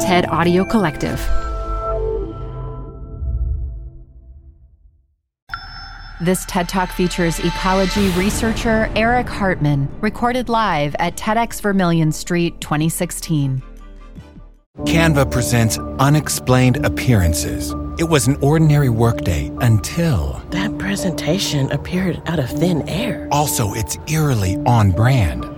TED Audio Collective. This TED Talk features ecology researcher Arik Hartmann, recorded live at TEDx Vermilion Street 2016. Canva presents Unexplained Appearances. It was an ordinary workday until. That presentation appeared out of thin air. Also, it's eerily on brand.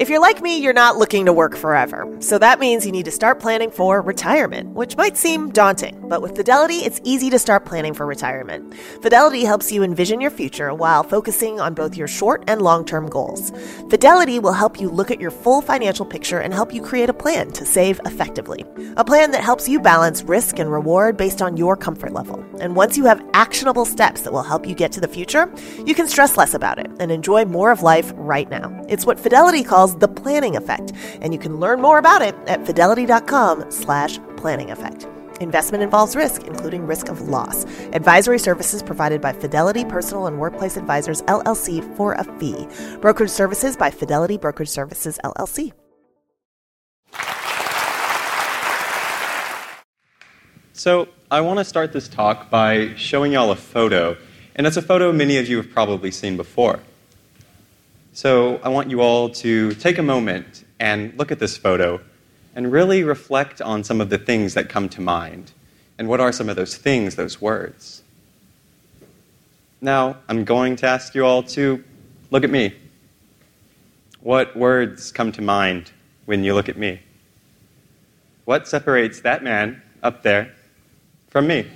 If you're like me, you're not looking to work forever. So that means you need to start planning for retirement, which might seem daunting, but with Fidelity, it's easy to start planning for retirement. Fidelity helps you envision your future while focusing on both your short and long term goals. Fidelity will help you look at your full financial picture and help you create a plan to save effectively. A plan that helps you balance risk and reward based on your comfort level. And once you have actionable steps that will help you get to the future, you can stress less about it and enjoy more of life right now. It's what Fidelity calls the planning effect, and you can learn more about it at fidelity.com slash planning effect. Investment involves risk, including risk of loss. Advisory services provided by Fidelity Personal and Workplace Advisors LLC for a fee. Brokerage services by Fidelity Brokerage Services LLC. So, I want to start this talk by showing y'all a photo, and it's a photo many of you have probably seen before. So I want you all to take a moment and look at this photo and really reflect on some of the things that come to mind. And what are some of those things, those words? Now, I'm going to ask you all to look at me. What words come to mind when you look at me? What separates that man up there from me?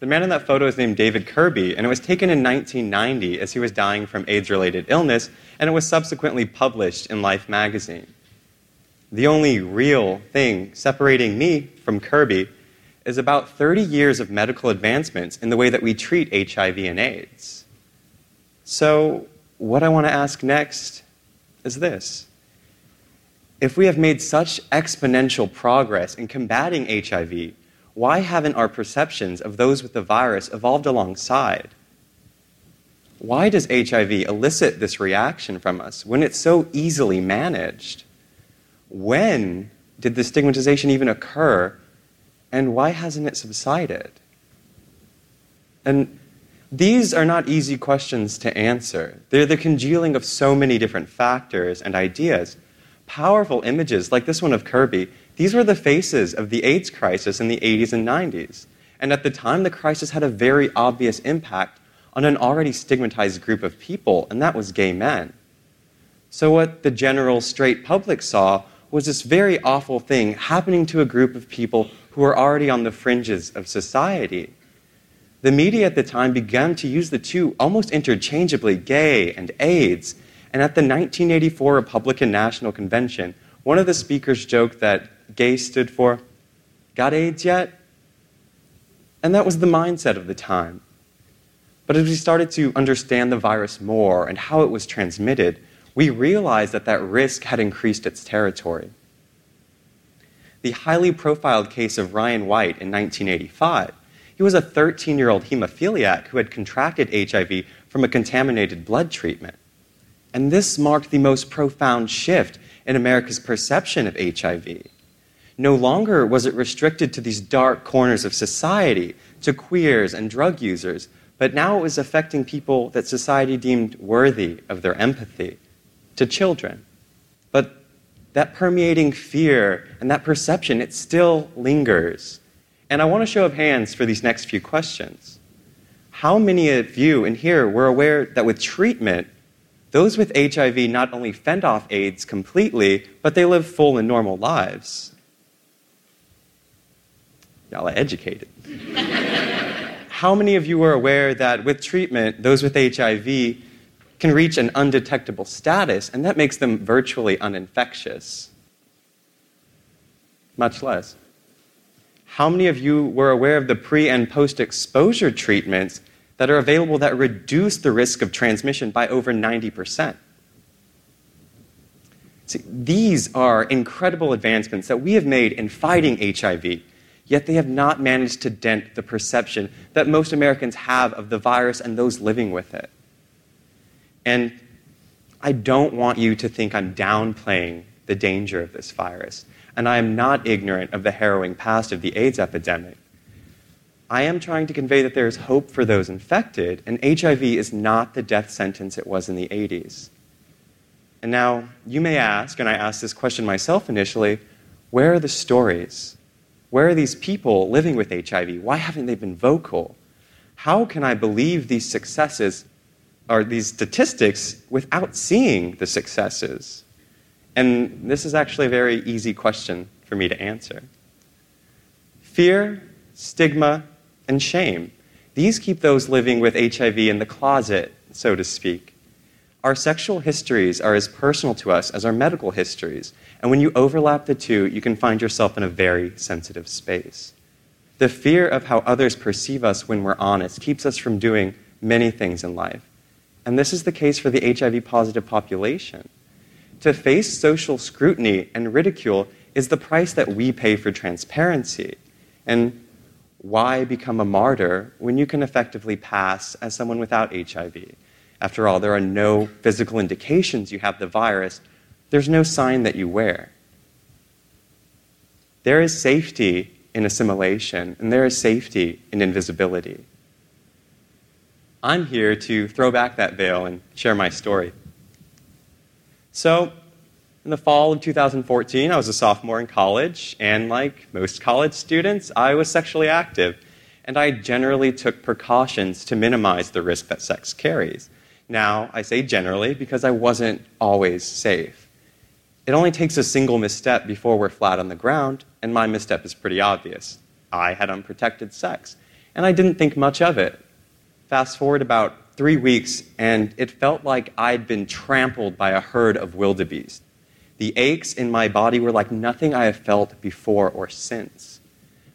The man in that photo is named David Kirby, and it was taken in 1990 as he was dying from AIDS related illness, and it was subsequently published in Life magazine. The only real thing separating me from Kirby is about 30 years of medical advancements in the way that we treat HIV and AIDS. So, what I want to ask next is this. If we have made such exponential progress in combating HIV, why haven't our perceptions of those with the virus evolved alongside? Why does HIV elicit this reaction from us when it's so easily managed? When did the stigmatization even occur, and why hasn't it subsided? And these are not easy questions to answer. They're the congealing of so many different factors and ideas. Powerful images, like this one of Kirby, these were the faces of the AIDS crisis in the 80s and 90s. And at the time, the crisis had a very obvious impact on an already stigmatized group of people, and that was gay men. So, what the general straight public saw was this very awful thing happening to a group of people who were already on the fringes of society. The media at the time began to use the two almost interchangeably, gay and AIDS. And at the 1984 Republican National Convention, one of the speakers joked that gay stood for got AIDS yet? And that was the mindset of the time. But as we started to understand the virus more and how it was transmitted, we realized that that risk had increased its territory. The highly profiled case of Ryan White in 1985, he was a 13 year old hemophiliac who had contracted HIV from a contaminated blood treatment. And this marked the most profound shift in America's perception of HIV. No longer was it restricted to these dark corners of society, to queers and drug users, but now it was affecting people that society deemed worthy of their empathy, to children. But that permeating fear and that perception, it still lingers. And I want to show of hands for these next few questions. How many of you in here were aware that with treatment, those with HIV not only fend off AIDS completely, but they live full and normal lives? Y'all are educated. How many of you are aware that with treatment, those with HIV can reach an undetectable status, and that makes them virtually uninfectious? Much less. How many of you were aware of the pre and post exposure treatments that are available that reduce the risk of transmission by over 90%. See, these are incredible advancements that we have made in fighting HIV, yet they have not managed to dent the perception that most Americans have of the virus and those living with it. And I don't want you to think I'm downplaying the danger of this virus, and I am not ignorant of the harrowing past of the AIDS epidemic. I am trying to convey that there is hope for those infected, and HIV is not the death sentence it was in the 80s. And now, you may ask, and I asked this question myself initially where are the stories? Where are these people living with HIV? Why haven't they been vocal? How can I believe these successes or these statistics without seeing the successes? And this is actually a very easy question for me to answer. Fear, stigma, and shame. These keep those living with HIV in the closet, so to speak. Our sexual histories are as personal to us as our medical histories, and when you overlap the two, you can find yourself in a very sensitive space. The fear of how others perceive us when we're honest keeps us from doing many things in life. And this is the case for the HIV positive population. To face social scrutiny and ridicule is the price that we pay for transparency. And why become a martyr when you can effectively pass as someone without HIV? After all, there are no physical indications you have the virus. There's no sign that you wear. There is safety in assimilation, and there is safety in invisibility. I'm here to throw back that veil and share my story. So, in the fall of 2014, I was a sophomore in college, and like most college students, I was sexually active, and I generally took precautions to minimize the risk that sex carries. Now, I say generally because I wasn't always safe. It only takes a single misstep before we're flat on the ground, and my misstep is pretty obvious. I had unprotected sex, and I didn't think much of it. Fast forward about three weeks, and it felt like I'd been trampled by a herd of wildebeest. The aches in my body were like nothing I have felt before or since.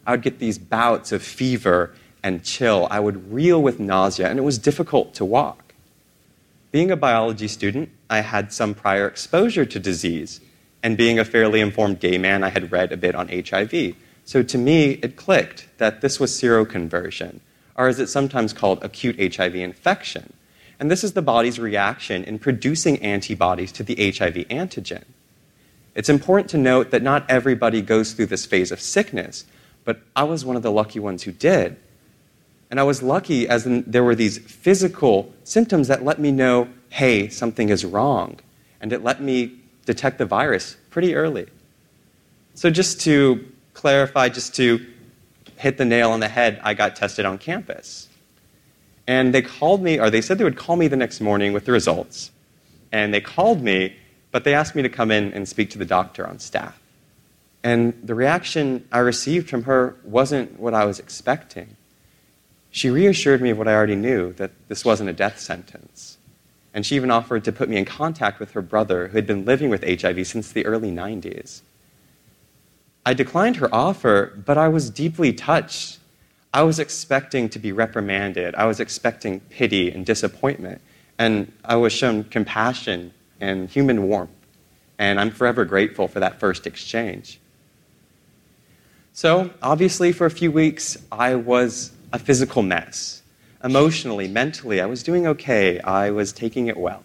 I would get these bouts of fever and chill. I would reel with nausea, and it was difficult to walk. Being a biology student, I had some prior exposure to disease. And being a fairly informed gay man, I had read a bit on HIV. So to me, it clicked that this was seroconversion, or as it's sometimes called, acute HIV infection. And this is the body's reaction in producing antibodies to the HIV antigen. It's important to note that not everybody goes through this phase of sickness, but I was one of the lucky ones who did. And I was lucky as in there were these physical symptoms that let me know, hey, something is wrong. And it let me detect the virus pretty early. So, just to clarify, just to hit the nail on the head, I got tested on campus. And they called me, or they said they would call me the next morning with the results. And they called me, but they asked me to come in and speak to the doctor on staff. And the reaction I received from her wasn't what I was expecting she reassured me of what I already knew that this wasn't a death sentence. And she even offered to put me in contact with her brother, who had been living with HIV since the early 90s. I declined her offer, but I was deeply touched. I was expecting to be reprimanded, I was expecting pity and disappointment, and I was shown compassion and human warmth. And I'm forever grateful for that first exchange. So, obviously, for a few weeks, I was a physical mess. Emotionally, mentally, I was doing okay. I was taking it well.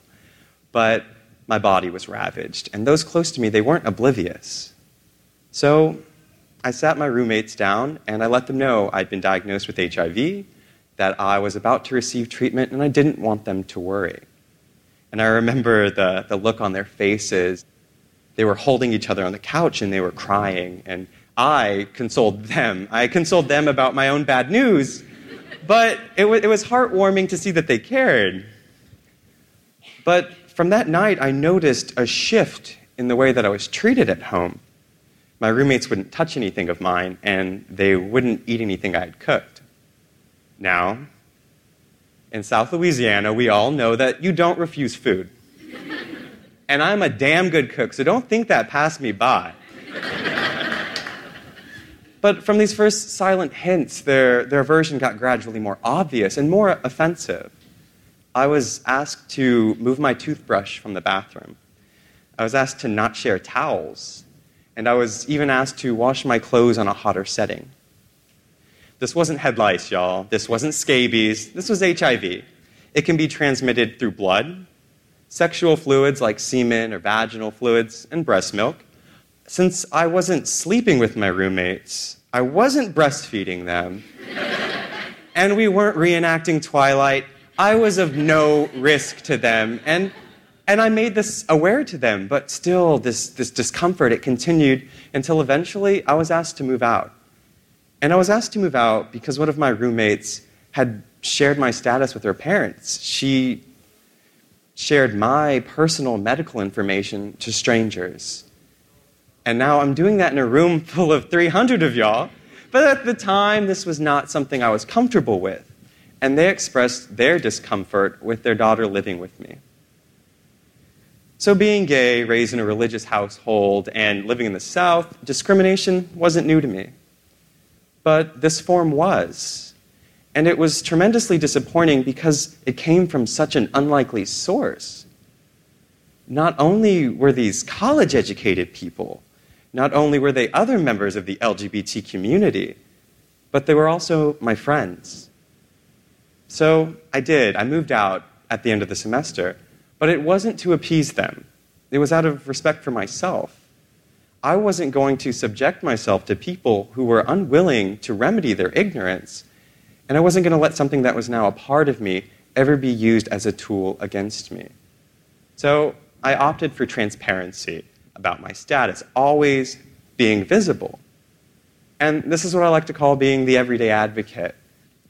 But my body was ravaged. And those close to me, they weren't oblivious. So I sat my roommates down and I let them know I'd been diagnosed with HIV, that I was about to receive treatment, and I didn't want them to worry. And I remember the, the look on their faces. They were holding each other on the couch and they were crying. And I consoled them. I consoled them about my own bad news, but it, w- it was heartwarming to see that they cared. But from that night, I noticed a shift in the way that I was treated at home. My roommates wouldn't touch anything of mine, and they wouldn't eat anything I had cooked. Now, in South Louisiana, we all know that you don't refuse food. And I'm a damn good cook, so don't think that passed me by. But from these first silent hints, their, their aversion got gradually more obvious and more offensive. I was asked to move my toothbrush from the bathroom. I was asked to not share towels. And I was even asked to wash my clothes on a hotter setting. This wasn't head lice, y'all. This wasn't scabies. This was HIV. It can be transmitted through blood, sexual fluids like semen or vaginal fluids, and breast milk. Since I wasn't sleeping with my roommates, I wasn't breastfeeding them, and we weren't reenacting Twilight, I was of no risk to them. And, and I made this aware to them, but still, this, this discomfort, it continued until eventually I was asked to move out. And I was asked to move out because one of my roommates had shared my status with her parents. She shared my personal medical information to strangers. And now I'm doing that in a room full of 300 of y'all. But at the time, this was not something I was comfortable with. And they expressed their discomfort with their daughter living with me. So, being gay, raised in a religious household, and living in the South, discrimination wasn't new to me. But this form was. And it was tremendously disappointing because it came from such an unlikely source. Not only were these college educated people, not only were they other members of the LGBT community, but they were also my friends. So I did. I moved out at the end of the semester, but it wasn't to appease them, it was out of respect for myself. I wasn't going to subject myself to people who were unwilling to remedy their ignorance and I wasn't going to let something that was now a part of me ever be used as a tool against me. So I opted for transparency about my status, always being visible. And this is what I like to call being the everyday advocate.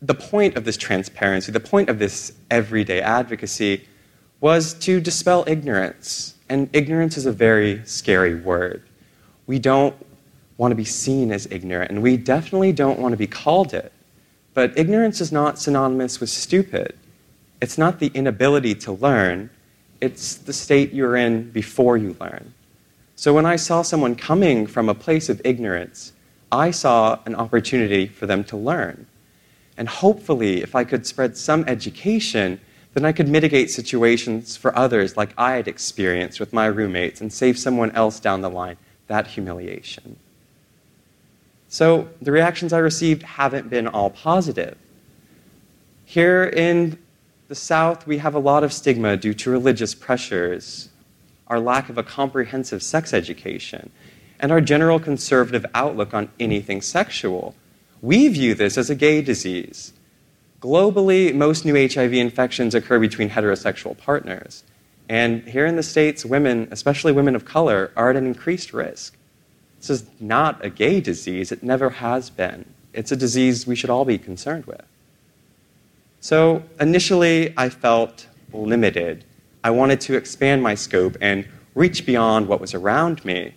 The point of this transparency, the point of this everyday advocacy, was to dispel ignorance. And ignorance is a very scary word. We don't want to be seen as ignorant, and we definitely don't want to be called it. But ignorance is not synonymous with stupid. It's not the inability to learn, it's the state you're in before you learn. So when I saw someone coming from a place of ignorance, I saw an opportunity for them to learn. And hopefully, if I could spread some education, then I could mitigate situations for others like I had experienced with my roommates and save someone else down the line that humiliation. So the reactions I received haven't been all positive. Here in the South, we have a lot of stigma due to religious pressures, our lack of a comprehensive sex education, and our general conservative outlook on anything sexual. We view this as a gay disease. Globally, most new HIV infections occur between heterosexual partners. And here in the States, women, especially women of color, are at an increased risk. This is not a gay disease. It never has been. It's a disease we should all be concerned with. So initially, I felt limited. I wanted to expand my scope and reach beyond what was around me.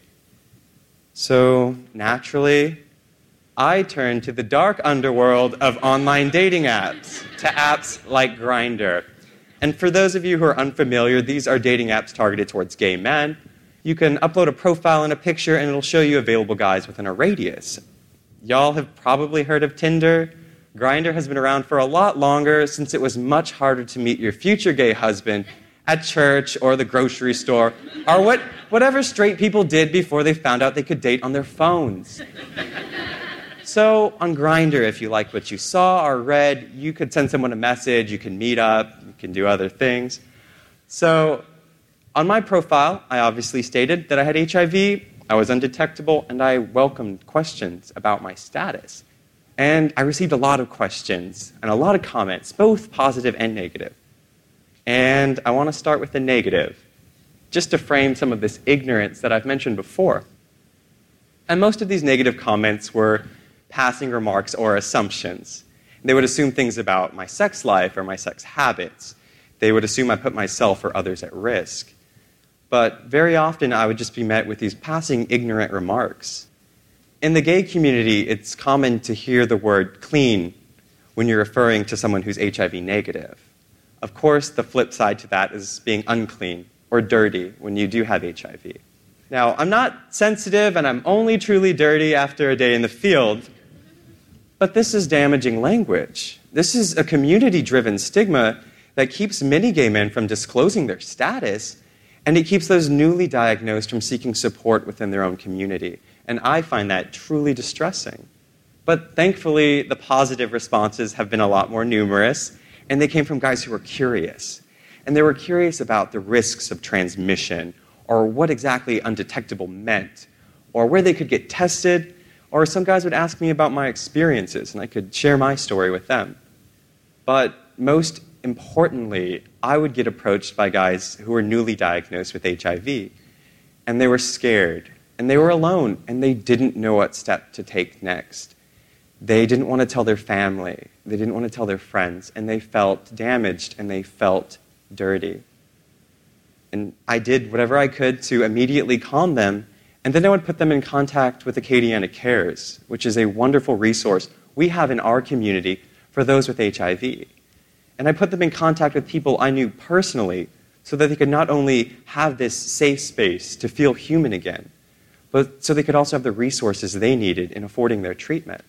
So naturally, I turned to the dark underworld of online dating apps, to apps like Grindr. And for those of you who are unfamiliar, these are dating apps targeted towards gay men you can upload a profile and a picture, and it'll show you available guys within a radius. Y'all have probably heard of Tinder. Grindr has been around for a lot longer since it was much harder to meet your future gay husband at church or the grocery store or what, whatever straight people did before they found out they could date on their phones. so, on Grindr, if you liked what you saw or read, you could send someone a message, you can meet up, you can do other things. So, on my profile, I obviously stated that I had HIV, I was undetectable, and I welcomed questions about my status. And I received a lot of questions and a lot of comments, both positive and negative. And I want to start with the negative, just to frame some of this ignorance that I've mentioned before. And most of these negative comments were passing remarks or assumptions. They would assume things about my sex life or my sex habits. They would assume I put myself or others at risk but very often I would just be met with these passing ignorant remarks. In the gay community, it's common to hear the word clean when you're referring to someone who's HIV negative. Of course, the flip side to that is being unclean or dirty when you do have HIV. Now, I'm not sensitive and I'm only truly dirty after a day in the field, but this is damaging language. This is a community driven stigma that keeps many gay men from disclosing their status, and it keeps those newly diagnosed from seeking support within their own community. And I find that truly distressing. But thankfully, the positive responses have been a lot more numerous, and they came from guys who were curious. And they were curious about the risks of transmission or what exactly undetectable meant, or where they could get tested, or some guys would ask me about my experiences, and I could share my story with them. But most importantly, I would get approached by guys who were newly diagnosed with HIV, and they were scared, and they were alone, and they didn't know what step to take next. They didn't want to tell their family, they didn't want to tell their friends, and they felt damaged and they felt dirty. And I did whatever I could to immediately calm them. And then I would put them in contact with Acadiana Cares, which is a wonderful resource we have in our community for those with HIV. And I put them in contact with people I knew personally so that they could not only have this safe space to feel human again, but so they could also have the resources they needed in affording their treatment.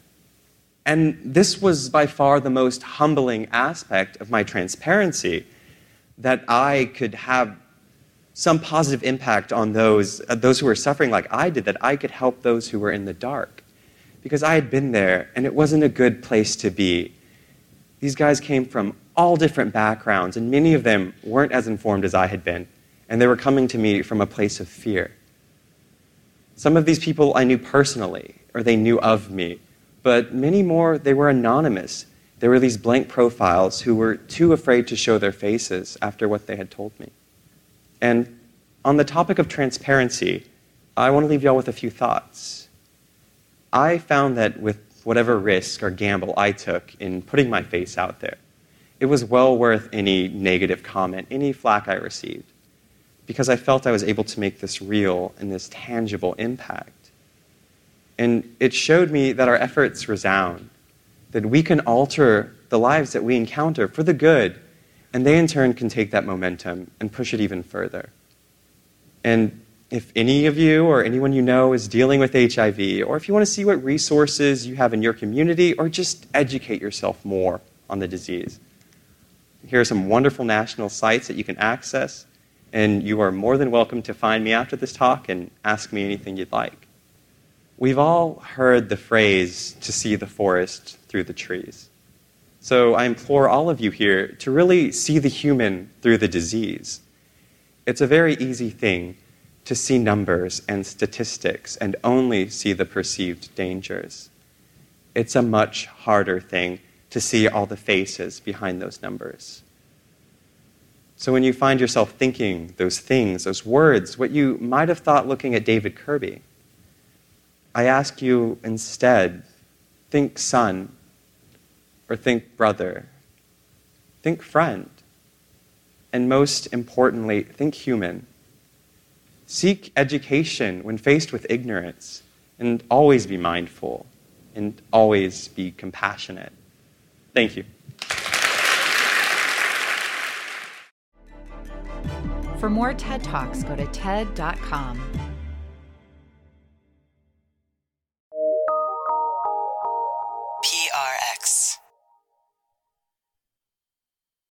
And this was by far the most humbling aspect of my transparency that I could have some positive impact on those, uh, those who were suffering like I did, that I could help those who were in the dark. Because I had been there, and it wasn't a good place to be. These guys came from all different backgrounds, and many of them weren't as informed as I had been, and they were coming to me from a place of fear. Some of these people I knew personally, or they knew of me, but many more, they were anonymous. There were these blank profiles who were too afraid to show their faces after what they had told me. And on the topic of transparency, I want to leave y'all with a few thoughts. I found that with whatever risk or gamble I took in putting my face out there, it was well worth any negative comment, any flack I received, because I felt I was able to make this real and this tangible impact. And it showed me that our efforts resound, that we can alter the lives that we encounter for the good and they, in turn, can take that momentum and push it even further. And if any of you or anyone you know is dealing with HIV, or if you want to see what resources you have in your community, or just educate yourself more on the disease, here are some wonderful national sites that you can access. And you are more than welcome to find me after this talk and ask me anything you'd like. We've all heard the phrase to see the forest through the trees. So I implore all of you here to really see the human through the disease. It's a very easy thing to see numbers and statistics and only see the perceived dangers. It's a much harder thing to see all the faces behind those numbers. So when you find yourself thinking those things, those words, what you might have thought looking at David Kirby, I ask you instead think son or think brother. Think friend. And most importantly, think human. Seek education when faced with ignorance, and always be mindful, and always be compassionate. Thank you. For more TED Talks, go to TED.com.